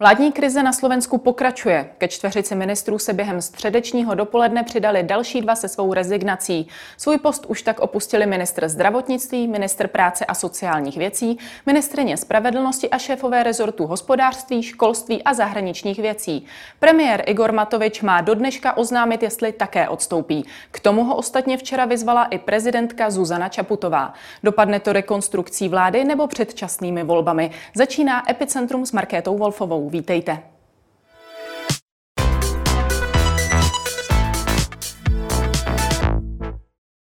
Vládní krize na Slovensku pokračuje. Ke čtveřici ministrů se během středečního dopoledne přidali další dva se svou rezignací. Svůj post už tak opustili ministr zdravotnictví, ministr práce a sociálních věcí, ministrině spravedlnosti a šéfové rezortu hospodářství, školství a zahraničních věcí. Premiér Igor Matovič má do dneška oznámit, jestli také odstoupí. K tomu ho ostatně včera vyzvala i prezidentka Zuzana Čaputová. Dopadne to rekonstrukcí vlády nebo předčasnými volbami. Začíná Epicentrum s Markétou Wolfovou. Vítejte.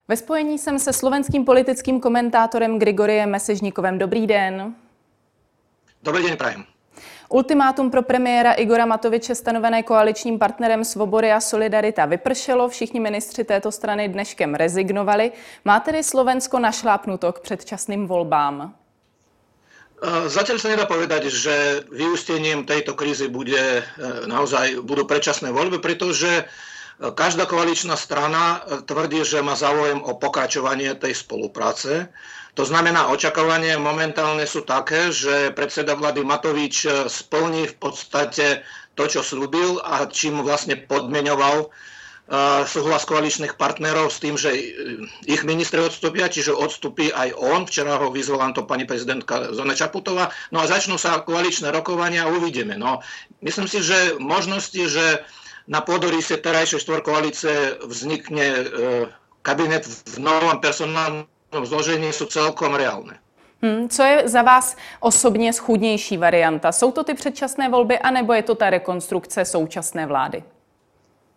Ve spojení jsem se slovenským politickým komentátorem Grigoriem Mesežníkovem. Dobrý den. Dobrý den, prajem. Ultimátum pro premiéra Igora Matoviče stanovené koaličním partnerem Svobory a Solidarita vypršelo. Všichni ministři této strany dneškem rezignovali. Má tedy Slovensko našlápnuto k předčasným volbám? Zatiaľ sa nedá povedať, že vyústením tejto krízy bude, naozaj budú predčasné voľby, pretože každá koaličná strana tvrdí, že má záujem o pokračovanie tej spolupráce. To znamená, očakávanie momentálne sú také, že predseda vlády Matovič splní v podstate to, čo slúbil a čím vlastne podmenoval súhlas koaličných partnerov s tým, že ich ministri odstúpia, čiže odstúpi aj on. Včera ho vyzvala to pani prezidentka Zona Čaputová. No a začnú sa koaličné rokovania a uvidíme. No, myslím si, že možnosti, že na podorise terajšej štvorkoalice vznikne e, kabinet v novom personálnom zložení sú celkom reálne. Hmm, co je za vás osobně schudnější varianta? Jsou to ty předčasné volby, anebo je to ta rekonstrukce současné vlády?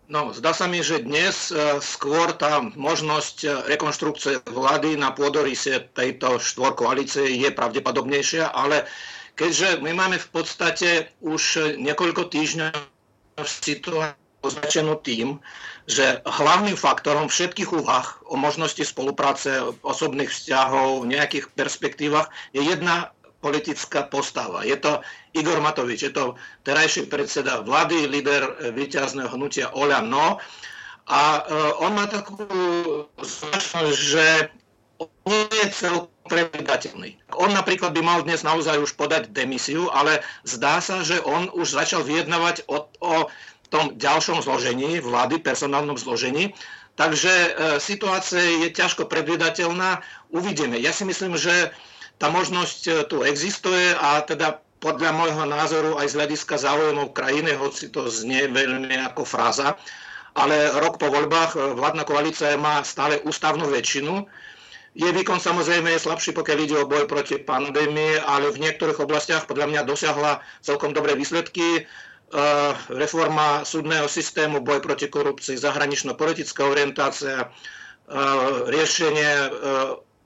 No, zdá sa mi, že dnes e, skôr tá možnosť e, rekonštrukcie vlády na pôdorise tejto štvorkoalície je pravdepodobnejšia, ale keďže my máme v podstate už niekoľko týždňov situáciu označenú tým, že hlavným faktorom všetkých úvah o možnosti spolupráce, osobných vzťahov, nejakých perspektívach je jedna politická postava. Je to Igor Matovič, je to terajší predseda vlády, líder víťazného hnutia Oľano. A e, on má takú zvláštnosť, že nie je celkom predvydateľný. On napríklad by mal dnes naozaj už podať demisiu, ale zdá sa, že on už začal vyjednávať o, o tom ďalšom zložení vlády, personálnom zložení. Takže e, situácia je ťažko predvydateľná. Uvidíme. Ja si myslím, že tá možnosť e, tu existuje a teda podľa môjho názoru aj z hľadiska záujmov krajiny, hoci to znie veľmi ako fráza, ale rok po voľbách e, vládna koalícia má stále ústavnú väčšinu. Je výkon samozrejme je slabší, pokiaľ ide o boj proti pandémii, ale v niektorých oblastiach podľa mňa dosiahla celkom dobré výsledky. E, reforma súdneho systému, boj proti korupcii, zahranično-politická orientácia, riešenie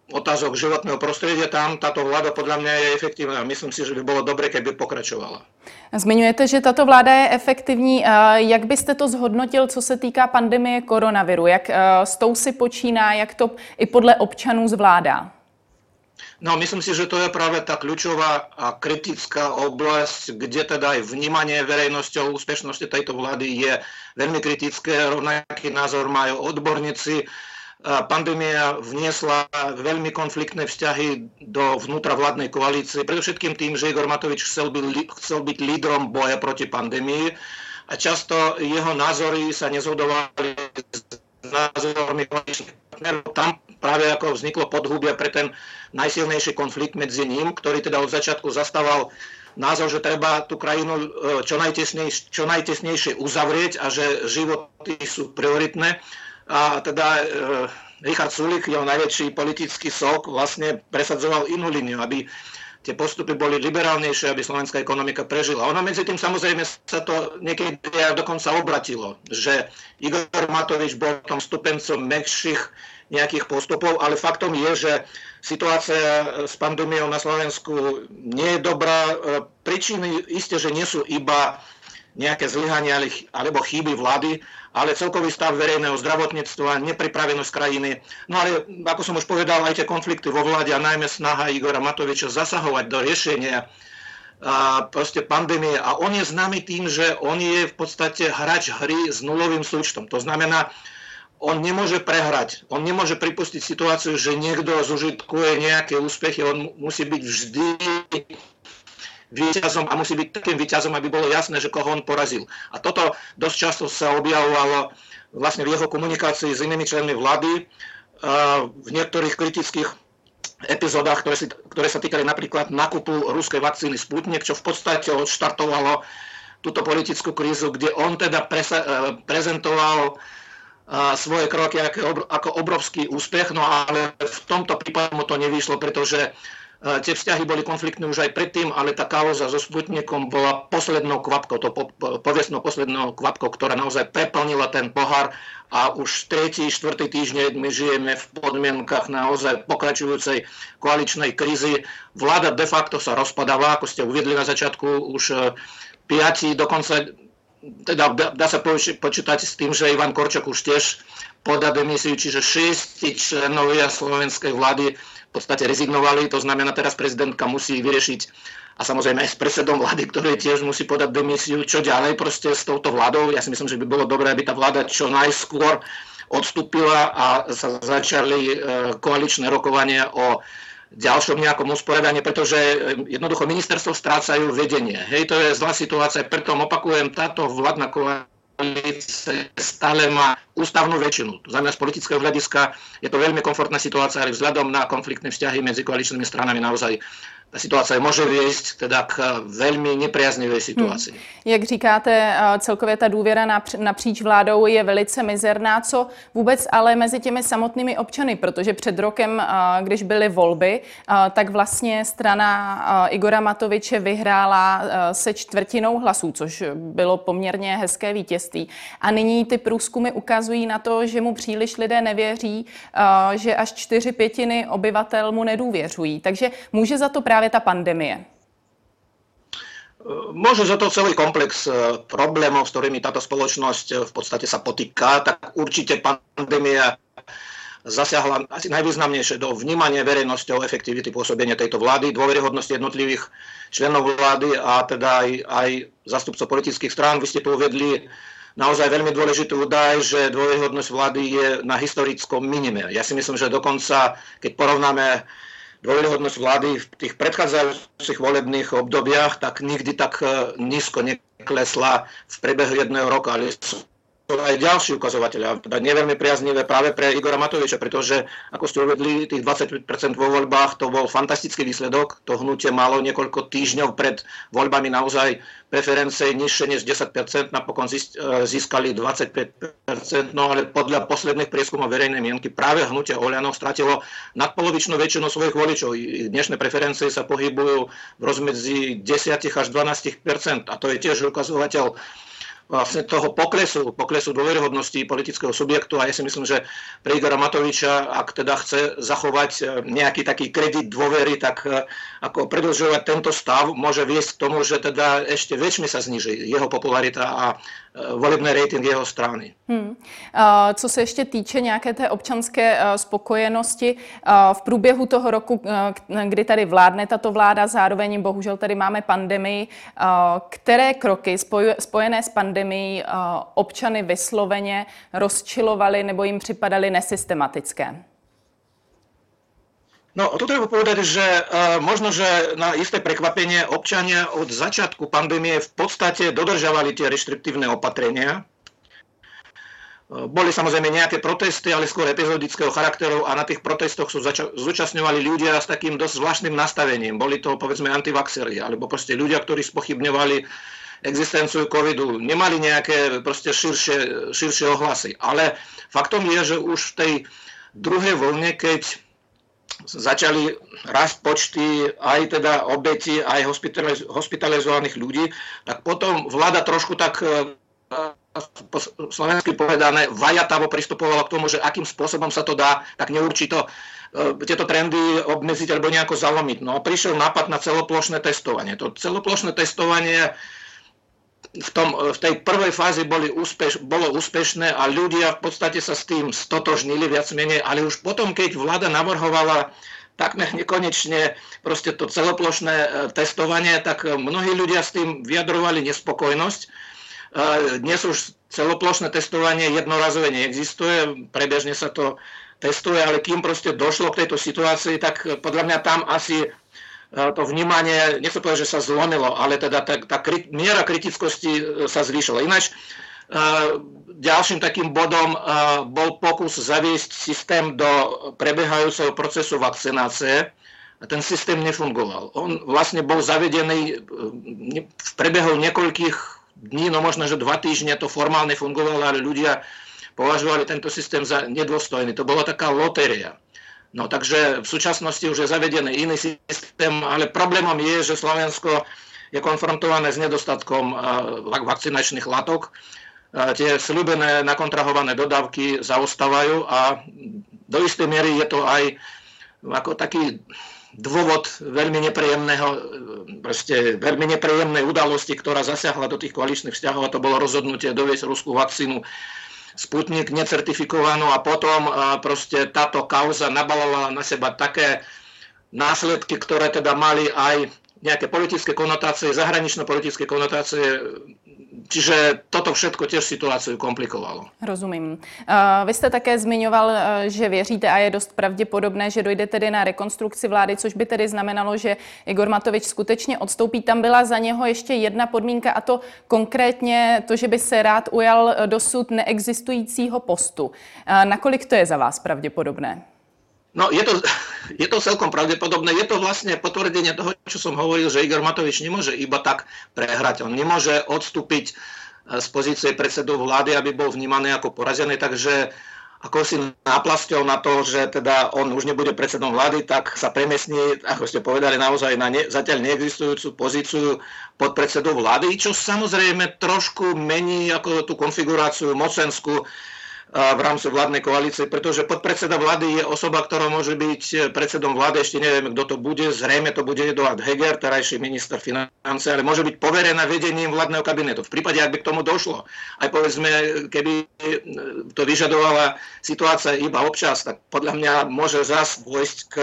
otázok životného prostredia, tam táto vláda podľa mňa je efektívna. Myslím si, že by bolo dobre, keby pokračovala. Zmiňujete, že tato vláda je efektivní. Jak byste to zhodnotil, co se týká pandemie koronaviru? Jak s tou si počíná, jak to i podle občanů zvládá? No, myslím si, že to je práve tá kľúčová a kritická oblasť, kde teda aj vnímanie verejnosťou úspešnosti tejto vlády je veľmi kritické. Rovnaký názor majú odborníci pandémia vniesla veľmi konfliktné vzťahy do vnútra vládnej koalície, predovšetkým tým, že Igor Matovič chcel byť, chcel byť lídrom boja proti pandémii a často jeho názory sa nezhodovali s názormi koaličných partnerov. Tam práve ako vzniklo podhubie pre ten najsilnejší konflikt medzi ním, ktorý teda od začiatku zastával názor, že treba tú krajinu e, čo, najtesnejšie, čo najtesnejšie uzavrieť a že životy sú prioritné a teda e, Richard Sulik, jeho najväčší politický sok, vlastne presadzoval inú líniu, aby tie postupy boli liberálnejšie, aby slovenská ekonomika prežila. Ono medzi tým samozrejme sa to niekedy aj dokonca obratilo, že Igor Matovič bol tom stupencom mekších nejakých postupov, ale faktom je, že situácia s pandémiou na Slovensku nie je dobrá. E, príčiny isté, že nie sú iba nejaké zlyhania alebo chyby vlády, ale celkový stav verejného zdravotníctva, nepripravenosť krajiny. No ale, ako som už povedal, aj tie konflikty vo vláde a najmä snaha Igora Matoviča zasahovať do riešenia a proste pandémie. A on je známy tým, že on je v podstate hráč hry s nulovým súčtom. To znamená, on nemôže prehrať. On nemôže pripustiť situáciu, že niekto zužitkuje nejaké úspechy. On musí byť vždy víťazom a musí byť takým víťazom, aby bolo jasné, že koho on porazil. A toto dosť často sa objavovalo vlastne v jeho komunikácii s inými členmi vlády v niektorých kritických epizódach, ktoré, si, ktoré sa týkali napríklad nakupu ruskej vakcíny Sputnik, čo v podstate odštartovalo túto politickú krízu, kde on teda presa, prezentoval svoje kroky ako obrovský úspech, no ale v tomto prípade mu to nevyšlo, pretože tie vzťahy boli konfliktné už aj predtým, ale tá kauza so Sputnikom bola poslednou kvapkou, to po, povestnou poslednou kvapkou, ktorá naozaj preplnila ten pohár a už tretí, štvrtý týždeň my žijeme v podmienkach naozaj pokračujúcej koaličnej krízy. Vláda de facto sa rozpadáva, ako ste uviedli na začiatku, už e, piati, dokonca teda dá sa počítať s tým, že Ivan Korčok už tiež podá demisiu, čiže šiesti členovia slovenskej vlády v podstate rezignovali. To znamená, teraz prezidentka musí vyriešiť a samozrejme aj s predsedom vlády, ktorý tiež musí podať demisiu, čo ďalej proste s touto vládou. Ja si myslím, že by bolo dobré, aby tá vláda čo najskôr odstúpila a sa začali e, koaličné rokovania o ďalšom nejakom usporiadaní, pretože e, jednoducho ministerstvo strácajú vedenie. Hej, to je zlá situácia, preto opakujem, táto vládna koalícia stále má ústavnú väčšinu. To znamená, z politického hľadiska je to veľmi komfortná situácia, ale vzhľadom na konfliktné vzťahy medzi koaličnými stranami naozaj situace může vést teda k velmi nepriaznivé situaci. Hmm. Jak říkáte, eh, celkově ta důvěra napříč vládou je velice mizerná. Co vůbec ale mezi těmi samotnými občany, protože před rokem, eh, když byly volby, eh, tak vlastně strana Igora Matoviče vyhrála se čtvrtinou hlasů, což bylo poměrně hezké vítězství. A nyní ty průzkumy ukazují na to, že mu příliš lidé nevěří, že až čtyři pětiny obyvatel mu nedůvěřují. Takže může za to právě práve tá pandémie? Možno, že to celý komplex e, problémov, s ktorými táto spoločnosť e, v podstate sa potýka, tak určite pandémia zasiahla asi najvýznamnejšie do vnímania verejnosťou efektivity pôsobenia tejto vlády, dôveryhodnosti jednotlivých členov vlády a teda aj, aj zastupcov politických strán. Vy ste povedli naozaj veľmi dôležitý údaj, že dôveryhodnosť vlády je na historickom minime. Ja si myslím, že dokonca, keď porovnáme dôveryhodnosť vlády v tých predchádzajúcich volebných obdobiach tak nikdy tak e, nízko neklesla v priebehu jedného roka. Ale sú aj ďalší ukazovateľ, teda neveľmi priaznivé práve pre Igora Matoviča, pretože, ako ste uvedli, tých 25% vo voľbách, to bol fantastický výsledok. To hnutie malo niekoľko týždňov pred voľbami naozaj preferencie nižšie než 10%, napokon e, získali 25%, no ale podľa posledných prieskumov verejnej mienky práve hnutie Oľanov stratilo nadpolovičnú väčšinu svojich voličov. Dnešné preferencie sa pohybujú v rozmedzi 10 až 12%, a to je tiež ukazovateľ vlastne toho poklesu, poklesu dôveryhodnosti politického subjektu. A ja si myslím, že pre Igora Matoviča, ak teda chce zachovať e, nejaký taký kredit dôvery, tak e, ako predlžovať tento stav môže viesť k tomu, že teda ešte väčšmi sa zniží jeho popularita a e, volebný rating jeho strany. Hmm. Co se ještě týče nějaké té občanské spokojenosti, v průběhu toho roku, kdy tady vládne tato vláda, zároveň bohužel tady máme pandemii, které kroky spojené s pandemií eh, občany vysloveně rozčilovali nebo jim připadaly nesystematické? No, tu treba povedať, že uh, možno, že na isté prekvapenie občania od začiatku pandémie v podstate dodržavali tie reštriktívne opatrenia. Uh, boli samozrejme nejaké protesty, ale skôr epizodického charakteru a na tých protestoch sú zúčastňovali ľudia s takým dosť zvláštnym nastavením. Boli to povedzme antivaxery, alebo proste ľudia, ktorí spochybňovali existenciu covidu, nemali nejaké proste širšie, širšie ohlasy. Ale faktom je, že už v tej druhej vlne, keď začali rast počty aj teda obeti, aj hospitalizovaných ľudí, tak potom vláda trošku tak e, po slovensky povedané vajatavo pristupovala k tomu, že akým spôsobom sa to dá, tak neurčito e, tieto trendy obmedziť alebo nejako zalomiť. No prišiel nápad na celoplošné testovanie. To celoplošné testovanie v, tom, v tej prvej fáze boli úspeš, bolo úspešné a ľudia v podstate sa s tým stotožnili viac menej, ale už potom, keď vláda navrhovala takmer nekonečne proste to celoplošné e, testovanie, tak mnohí ľudia s tým vyjadrovali nespokojnosť. E, dnes už celoplošné testovanie jednorazové neexistuje, prebežne sa to testuje, ale kým proste došlo k tejto situácii, tak podľa mňa tam asi to vnímanie, nechcem povedať, že sa zlomilo, ale teda tá, tá kri, miera kritickosti sa zvýšila. Ináč, ďalším takým bodom bol pokus zaviesť systém do prebiehajúceho procesu vakcinácie a ten systém nefungoval. On vlastne bol zavedený v prebehu niekoľkých dní, no možno, že dva týždne to formálne fungovalo, ale ľudia považovali tento systém za nedôstojný. To bola taká lotéria. No takže v súčasnosti už je zavedený iný systém, ale problémom je, že Slovensko je konfrontované s nedostatkom vakcinačných látok. Tie slúbené nakontrahované dodávky zaostávajú a do istej miery je to aj ako taký dôvod veľmi nepríjemného, proste veľmi nepríjemnej udalosti, ktorá zasiahla do tých koaličných vzťahov a to bolo rozhodnutie doviesť ruskú vakcínu Sputnik necertifikovanú a potom proste táto kauza nabalala na seba také následky, ktoré teda mali aj nejaké politické konotácie, zahranično-politické konotácie, Čiže toto všetko tiež situáciu komplikovalo. Rozumím. Vy jste také zmiňoval, že věříte a je dost pravděpodobné, že dojde tedy na rekonstrukci vlády, což by tedy znamenalo, že Igor Matovič skutečně odstoupí. Tam byla za něho ještě jedna podmínka a to konkrétně to, že by se rád ujal dosud neexistujícího postu. Nakolik to je za vás pravděpodobné? No, je to, je to celkom pravdepodobné. Je to vlastne potvrdenie toho, čo som hovoril, že Igor Matovič nemôže iba tak prehrať. On nemôže odstúpiť eh, z pozície predsedu vlády, aby bol vnímaný ako porazený. Takže ako si náplasťou na to, že teda on už nebude predsedom vlády, tak sa premiesní, ako ste povedali, naozaj na ne, zatiaľ neexistujúcu pozíciu pod predsedou vlády, čo samozrejme trošku mení ako tú konfiguráciu mocenskú v rámci vládnej koalície, pretože podpredseda vlády je osoba, ktorá môže byť predsedom vlády, ešte neviem, kto to bude, zrejme to bude Eduard Heger, terajší minister financie, ale môže byť poverená vedením vládneho kabinetu. V prípade, ak by k tomu došlo, aj povedzme, keby to vyžadovala situácia iba občas, tak podľa mňa môže zás vojsť k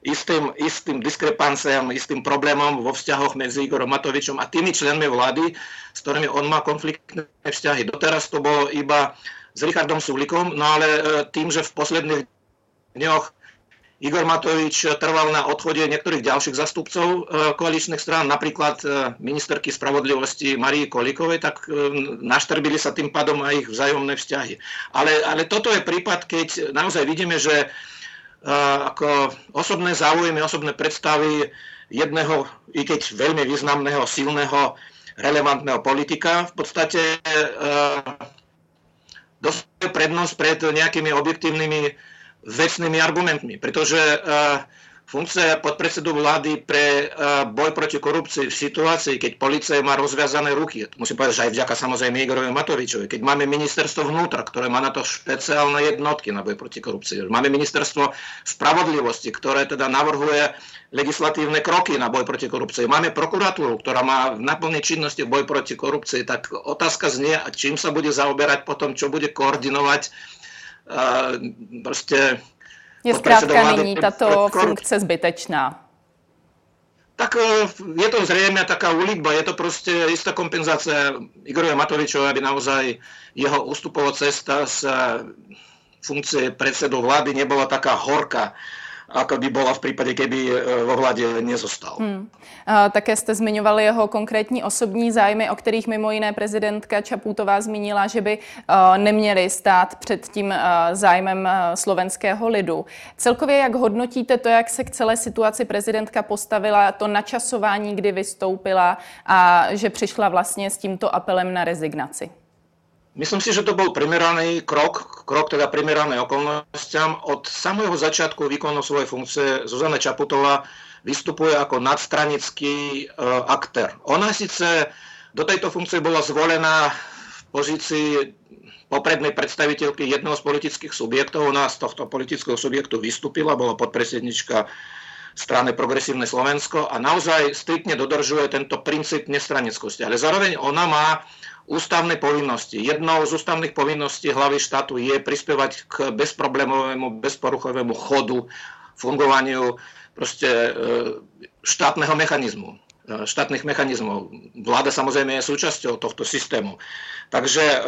istým, istým diskrepanciám, istým problémom vo vzťahoch medzi Igorom Matovičom a tými členmi vlády, s ktorými on má konfliktné vzťahy. Doteraz to bolo iba s Richardom Sulikom, no ale e, tým, že v posledných dňoch Igor Matovič trval na odchode niektorých ďalších zastupcov e, koaličných strán, napríklad e, ministerky spravodlivosti Marii Kolikovej, tak naštrbili sa tým pádom aj ich vzájomné vzťahy. Ale, ale toto je prípad, keď naozaj vidíme, že ako osobné záujmy, osobné predstavy jedného, i keď veľmi významného, silného, relevantného politika v podstate dostajú prednosť pred nejakými objektívnymi vecnými argumentmi, pretože uh, funkcia podpredsedu vlády pre uh, boj proti korupcii v situácii, keď policia má rozviazané ruky, musím povedať, že aj vďaka samozrejme Igorovi Matovičovi, keď máme ministerstvo vnútra, ktoré má na to špeciálne jednotky na boj proti korupcii, máme ministerstvo spravodlivosti, ktoré teda navrhuje legislatívne kroky na boj proti korupcii, máme prokuratúru, ktorá má v naplnej činnosti boj proti korupcii, tak otázka znie, čím sa bude zaoberať potom, čo bude koordinovať uh, proste je zkrátka nyní tato funkce zbytečná. Tak e, je to zrejme taká ulíkba, je to proste istá kompenzácia Igorovi Matovičovi, aby naozaj jeho ústupová cesta z funkcie predsedu vlády nebola taká horká ako by bola v prípade, keby e, vo vládě nezostal. Hmm. A také jste zmiňovali jeho konkrétní osobní zájmy, o kterých mimo jiné prezidentka Čaputová zmínila, že by uh, neměli stát před tím uh, zájmem slovenského lidu. Celkově jak hodnotíte to, jak se k celé situaci prezidentka postavila, to načasování, kdy vystoupila a že přišla vlastně s tímto apelem na rezignaci? Myslím si, že to bol primeraný krok, krok teda primeraný okolnostiam. Od samého začiatku výkonu svojej funkcie Zuzana Čaputová vystupuje ako nadstranický uh, aktér. Ona síce do tejto funkcie bola zvolená v pozícii poprednej predstaviteľky jedného z politických subjektov. Ona z tohto politického subjektu vystúpila, bola podpredsednička strany Progresívne Slovensko a naozaj striktne dodržuje tento princíp nestraneckosti. Ale zároveň ona má ústavné povinnosti. Jednou z ústavných povinností hlavy štátu je prispievať k bezproblémovému, bezporuchovému chodu, fungovaniu proste e, štátneho mechanizmu e, štátnych mechanizmov. Vláda samozrejme je súčasťou tohto systému. Takže e,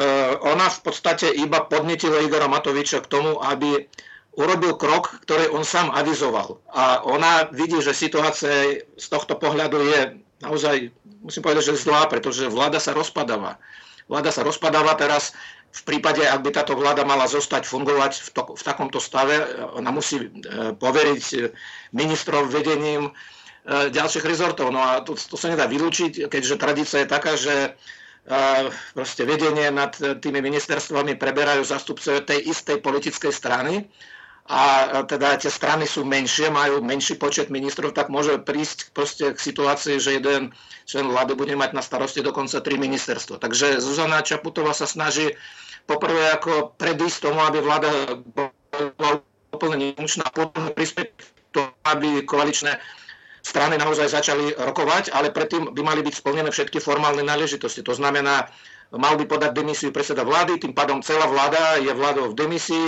ona v podstate iba podnetila Igora Matoviča k tomu, aby urobil krok, ktorý on sám avizoval. A ona vidí, že situácia z tohto pohľadu je naozaj, musím povedať, že zlá, pretože vláda sa rozpadáva. Vláda sa rozpadáva teraz v prípade, ak by táto vláda mala zostať fungovať v, to, v takomto stave, ona musí e, poveriť e, ministrov vedením e, ďalších rezortov. No a to, to sa nedá vylúčiť, keďže tradícia je taká, že proste vedenie nad tými ministerstvami preberajú zastupcovia tej istej politickej strany a teda tie strany sú menšie, majú menší počet ministrov, tak môže prísť proste k situácii, že jeden člen vlády bude mať na starosti dokonca tri ministerstva. Takže Zuzana Čaputová sa snaží poprvé ako predísť tomu, aby vláda bola úplne nefunkčná, potom prispieť to, aby koaličné strany naozaj začali rokovať, ale predtým by mali byť splnené všetky formálne náležitosti. To znamená, mal by podať demisiu predseda vlády, tým pádom celá vláda je vládou v demisii,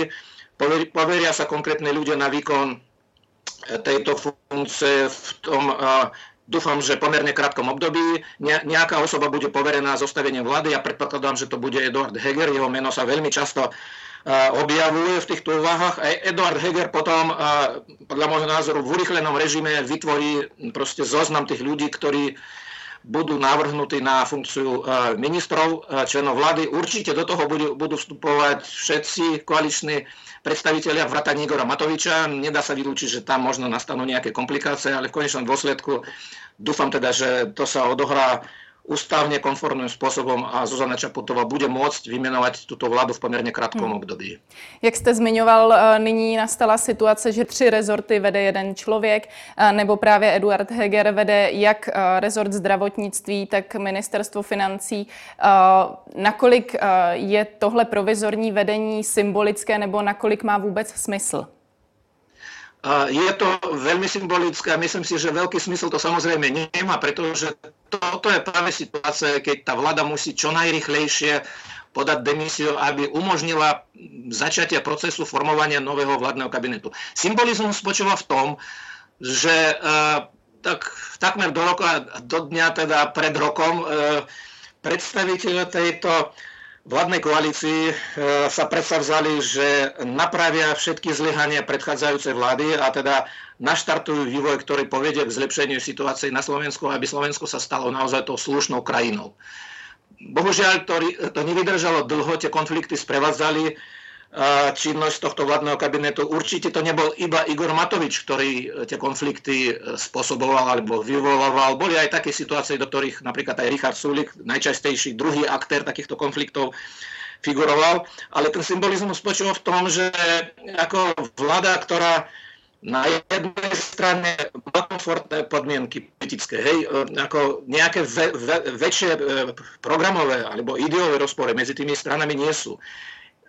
poveria sa konkrétne ľudia na výkon e, tejto funkcie v tom, dúfam, že pomerne krátkom období. Nejaká osoba bude poverená zostavením vlády. Ja predpokladám, že to bude Eduard Heger. Jeho meno sa veľmi často objavuje v týchto úvahách. A Eduard Heger potom, podľa môjho názoru, v urychlenom režime vytvorí proste zoznam tých ľudí, ktorí budú navrhnutí na funkciu ministrov, členov vlády. Určite do toho budú, budú vstupovať všetci koaliční predstavitelia vrátane Igora Matoviča. Nedá sa vylúčiť, že tam možno nastanú nejaké komplikácie, ale v konečnom dôsledku dúfam teda, že to sa odohrá ústavne konformným spôsobom a Zuzana Čaputová bude môcť vymenovať túto vládu v pomerne krátkom hmm. období. Jak jste zmiňoval, eh, nyní nastala situace, že tři rezorty vede jeden člověk, eh, nebo právě Eduard Heger vede jak eh, rezort zdravotnictví, tak ministerstvo financí. Nakolik je tohle provizorní vedení symbolické, nebo nakolik má vůbec smysl? Je to veľmi symbolické a myslím si, že veľký smysl to samozrejme nemá, pretože toto je práve situácia, keď tá vláda musí čo najrychlejšie podať demisiu, aby umožnila začatie procesu formovania nového vládneho kabinetu. Symbolizmus spočíva v tom, že uh, tak takmer do roka, do dňa teda pred rokom uh, predstaviteľe tejto vládnej koalícii e, sa predstavzali, že napravia všetky zlyhania predchádzajúcej vlády a teda naštartujú vývoj, ktorý povedie k zlepšeniu situácie na Slovensku, aby Slovensko sa stalo naozaj tou slušnou krajinou. Bohužiaľ, to, to nevydržalo dlho, tie konflikty sprevádzali činnosť tohto vládneho kabinetu. Určite to nebol iba Igor Matovič, ktorý e, tie konflikty e, spôsoboval alebo vyvolával. Boli aj také situácie, do ktorých napríklad aj Richard Sulik, najčastejší druhý aktér takýchto konfliktov, figuroval. Ale ten symbolizmus spočíval v tom, že ako vláda, ktorá na jednej strane má komfortné podmienky politické, hej, e, ako nejaké ve, ve, väčšie programové alebo ideové rozpory medzi tými stranami nie sú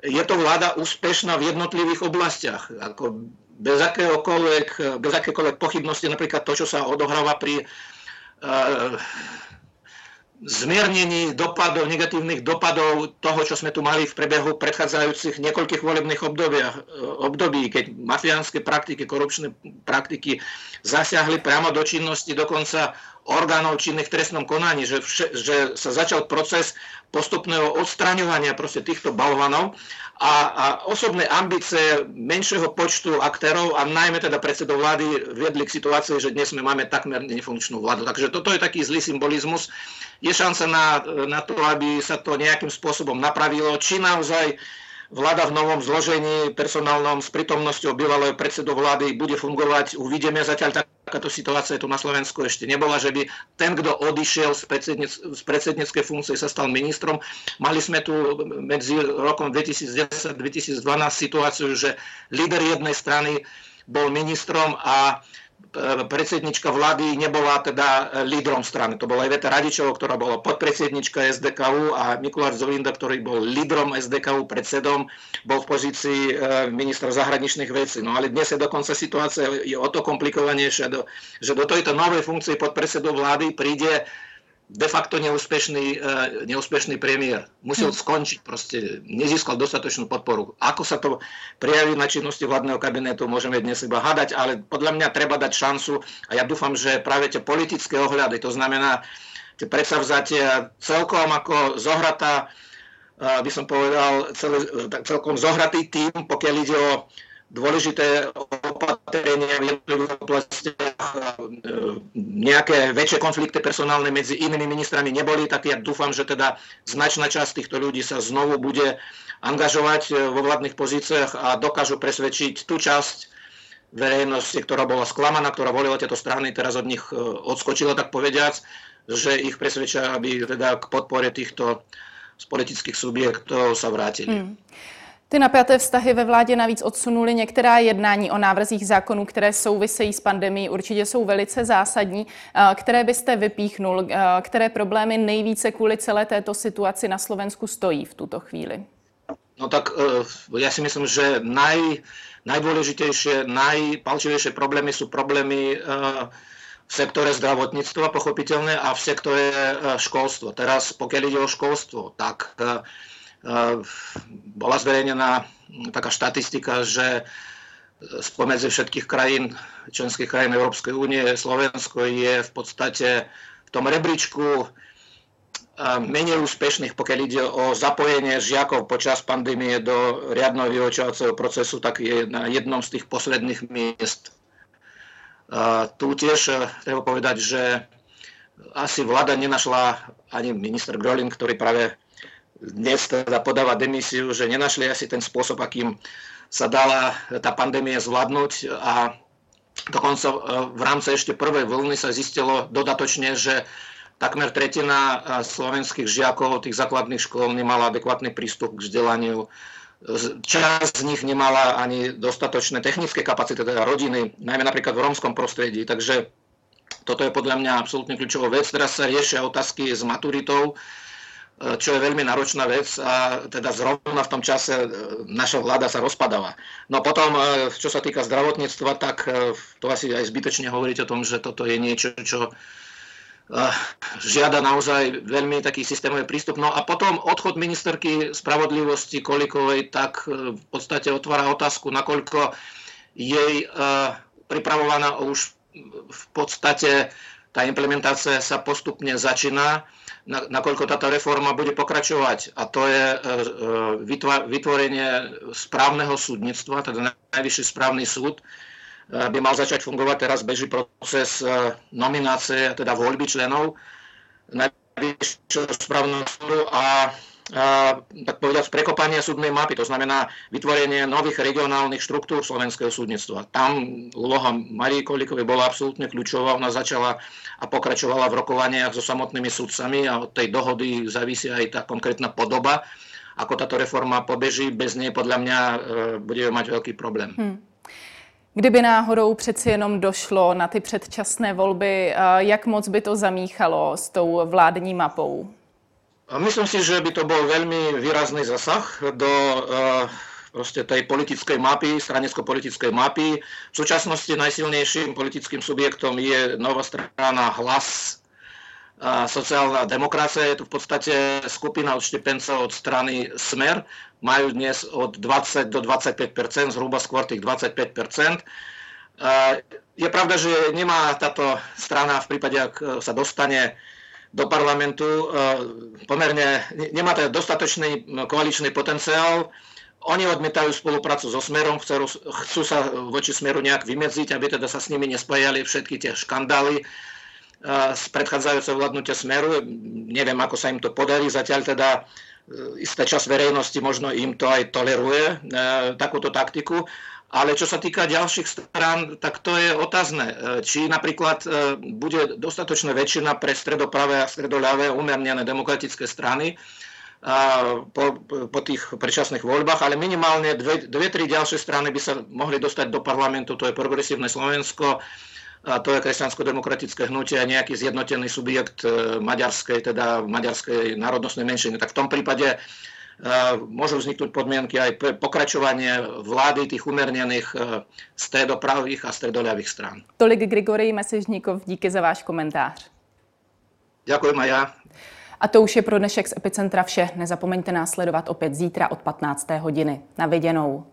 je to vláda úspešná v jednotlivých oblastiach. Ako bez, akéhokoľvek, bez akékoľvek pochybnosti, napríklad to, čo sa odohráva pri uh, zmiernení dopadov, negatívnych dopadov toho, čo sme tu mali v prebehu predchádzajúcich niekoľkých volebných obdobiach, období, keď mafiánske praktiky, korupčné praktiky zasiahli priamo do činnosti dokonca orgánov činných v trestnom konaní, že, vše, že sa začal proces postupného odstraňovania proste týchto balvanov a, a osobné ambície menšieho počtu aktérov a najmä teda predsedov vlády viedli k situácii, že dnes sme máme takmer nefunkčnú vládu. Takže toto je taký zlý symbolizmus. Je šanca na, na to, aby sa to nejakým spôsobom napravilo, či naozaj vláda v novom zložení personálnom s prítomnosťou bývalého predsedu vlády bude fungovať. Uvidíme zatiaľ takáto situácia tu na Slovensku ešte nebola, že by ten, kto odišiel z, predsednec, z predsedníckej funkcie, sa stal ministrom. Mali sme tu medzi rokom 2010-2012 situáciu, že líder jednej strany bol ministrom a predsednička vlády nebola teda lídrom strany. To bola Iveta Radičová, ktorá bola podpredsednička SDKU a Mikuláš Zolinda, ktorý bol lídrom SDKU, predsedom, bol v pozícii e, ministra zahraničných vecí. No ale dnes je dokonca situácia je o to komplikovanejšia, že do tejto novej funkcie podpredsedu vlády príde de facto neúspešný, e, neúspešný premiér. Musel hm. skončiť, proste nezískal dostatočnú podporu. Ako sa to prejaví na činnosti vládneho kabinetu, môžeme dnes iba hádať, ale podľa mňa treba dať šancu a ja dúfam, že práve tie politické ohľady, to znamená tie predsavzatia celkom ako zohratá, by som povedal, celé, celkom zohratý tým, pokiaľ ide o dôležité opatrenia v jednotlivých oblastiach, nejaké väčšie konflikty personálne medzi inými ministrami neboli, tak ja dúfam, že teda značná časť týchto ľudí sa znovu bude angažovať vo vládnych pozíciách a dokážu presvedčiť tú časť verejnosti, ktorá bola sklamaná, ktorá volila tieto strany, teraz od nich odskočila, tak povediac, že ich presvedčia, aby teda k podpore týchto z politických subjektov sa vrátili. Hmm. Ty napjaté vztahy ve vládě navíc odsunuly některá jednání o návrzích zákonů, které souvisejí s pandemí. Určitě jsou velice zásadní. Které byste vypíchnul? Které problémy nejvíce kvůli celé této situaci na Slovensku stojí v tuto chvíli? No tak e, ja si myslím, že naj, najdôležitejšie, najpalčivejšie problémy sú problémy v sektore zdravotníctva, pochopiteľne, a v sektore školstva. Teraz, pokiaľ ide o školstvo, tak bola zverejnená taká štatistika, že spomedzi všetkých krajín, členských krajín Európskej únie, Slovensko je v podstate v tom rebríčku menej úspešných, pokiaľ ide o zapojenie žiakov počas pandémie do riadneho vyučovacieho procesu, tak je na jednom z tých posledných miest. Tu tiež e, treba povedať, že asi vláda nenašla ani minister Grolin, ktorý práve dnes teda podáva demisiu, že nenašli asi ten spôsob, akým sa dala tá pandémia zvládnuť a dokonca e, v rámci ešte prvej vlny sa zistilo dodatočne, že takmer tretina e, slovenských žiakov tých základných škôl nemala adekvátny prístup k vzdelaniu. Časť z nich nemala ani dostatočné technické kapacity, teda rodiny, najmä napríklad v rómskom prostredí. Takže toto je podľa mňa absolútne kľúčová vec. Teraz sa riešia otázky s maturitou čo je veľmi náročná vec a teda zrovna v tom čase e, naša vláda sa rozpadáva. No potom, e, čo sa týka zdravotníctva, tak to asi aj zbytočne hovoriť o tom, že toto je niečo, čo žiada naozaj veľmi taký systémový prístup. No a potom odchod ministerky spravodlivosti Kolikovej tak v podstate otvára otázku, nakoľko jej pripravovaná už v podstate tá implementácia sa postupne začína nakoľko táto reforma bude pokračovať. A to je e, e, vytvorenie správneho súdnictva, teda Najvyšší správny súd, e, by mal začať fungovať. Teraz beží proces nominácie, teda voľby členov Najvyššieho správneho súdu a tak povedať, prekopanie súdnej mapy, to znamená vytvorenie nových regionálnych štruktúr slovenského súdnictva. Tam úloha Marie Kolikovej bola absolútne kľúčová. Ona začala a pokračovala v rokovaniach so samotnými súdcami a od tej dohody závisí aj tá konkrétna podoba. Ako táto reforma pobeží, bez nej podľa mňa e, budeme mať veľký problém. Hmm. Kdyby náhodou přeci jenom došlo na ty předčasné volby, jak moc by to zamíchalo s tou vládní mapou? Myslím si, že by to bol veľmi výrazný zasah do eh, proste tej politickej mapy, stranecko-politickej mapy. V súčasnosti najsilnejším politickým subjektom je nová strana Hlas, sociálna demokracia. Je tu v podstate skupina odštepencov od strany Smer. Majú dnes od 20 do 25% zhruba skôr tých 25% Je pravda, že nemá táto strana v prípade, ak sa dostane do parlamentu e, pomerne nemá dostatočný koaličný potenciál. Oni odmietajú spoluprácu so Smerom, chcú, chcú sa voči Smeru nejak vymedziť, aby teda sa s nimi nespájali všetky tie škandály e, z predchádzajúceho vládnutia Smeru. Neviem, ako sa im to podarí. Zatiaľ teda e, istá čas verejnosti možno im to aj toleruje, takúto taktiku. Ale čo sa týka ďalších strán, tak to je otázne. E, či napríklad e, bude dostatočná väčšina pre stredopravé a stredoľavé umernené demokratické strany e, po, po tých predčasných voľbách, ale minimálne dve, dve, tri ďalšie strany by sa mohli dostať do parlamentu. To je Progresívne Slovensko, to je kresťansko-demokratické hnutie a nejaký zjednotený subjekt maďarskej, teda maďarskej národnostnej menšiny. Tak v tom prípade môžu vzniknúť podmienky aj pre pokračovanie vlády tých umernených stredopravých a stredoľavých strán. Tolik Grigory Mesežníkov, díky za váš komentář. Ďakujem aj ja. A to už je pro dnešek z Epicentra vše. Nezapomeňte následovat opět zítra od 15. hodiny. Na viděnou.